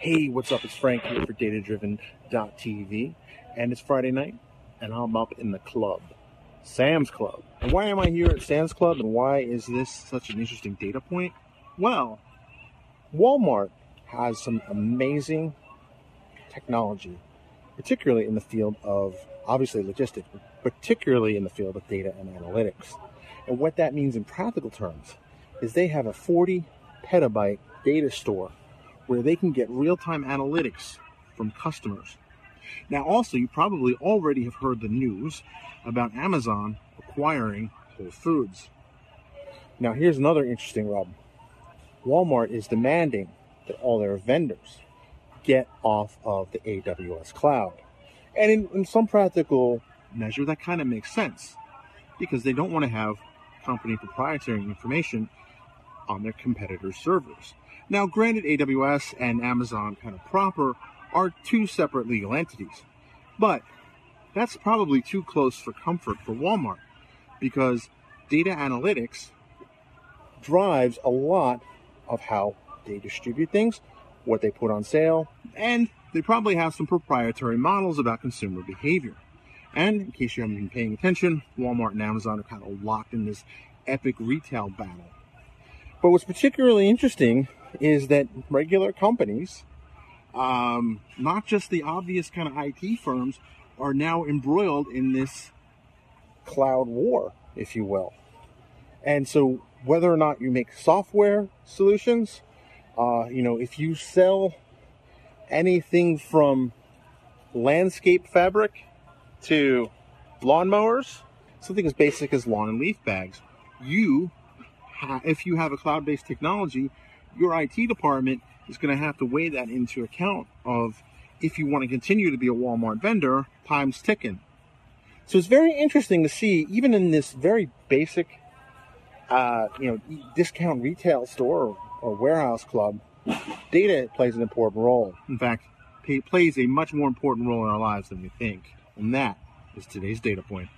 Hey, what's up? It's Frank here for DataDriven.tv, and it's Friday night, and I'm up in the club, Sam's Club. And why am I here at Sam's Club, and why is this such an interesting data point? Well, Walmart has some amazing technology, particularly in the field of obviously logistics, but particularly in the field of data and analytics. And what that means in practical terms is they have a 40 petabyte data store where they can get real time analytics from customers. Now, also, you probably already have heard the news about Amazon acquiring Whole Foods. Now, here's another interesting rub Walmart is demanding that all their vendors get off of the AWS cloud. And in, in some practical measure, that kind of makes sense because they don't want to have company proprietary information on their competitors' servers. Now, granted, AWS and Amazon kind of proper are two separate legal entities, but that's probably too close for comfort for Walmart because data analytics drives a lot of how they distribute things, what they put on sale, and they probably have some proprietary models about consumer behavior. And in case you haven't been paying attention, Walmart and Amazon are kind of locked in this epic retail battle. But what's particularly interesting is that regular companies, um, not just the obvious kind of IT firms, are now embroiled in this cloud war, if you will. And so, whether or not you make software solutions, uh, you know, if you sell anything from landscape fabric to lawnmowers, something as basic as lawn and leaf bags, you, if you have a cloud-based technology, your IT department is going to have to weigh that into account of if you want to continue to be a Walmart vendor, time's ticking. So it's very interesting to see, even in this very basic, uh, you know, discount retail store or, or warehouse club, data plays an important role. In fact, it plays a much more important role in our lives than we think. And that is today's data point.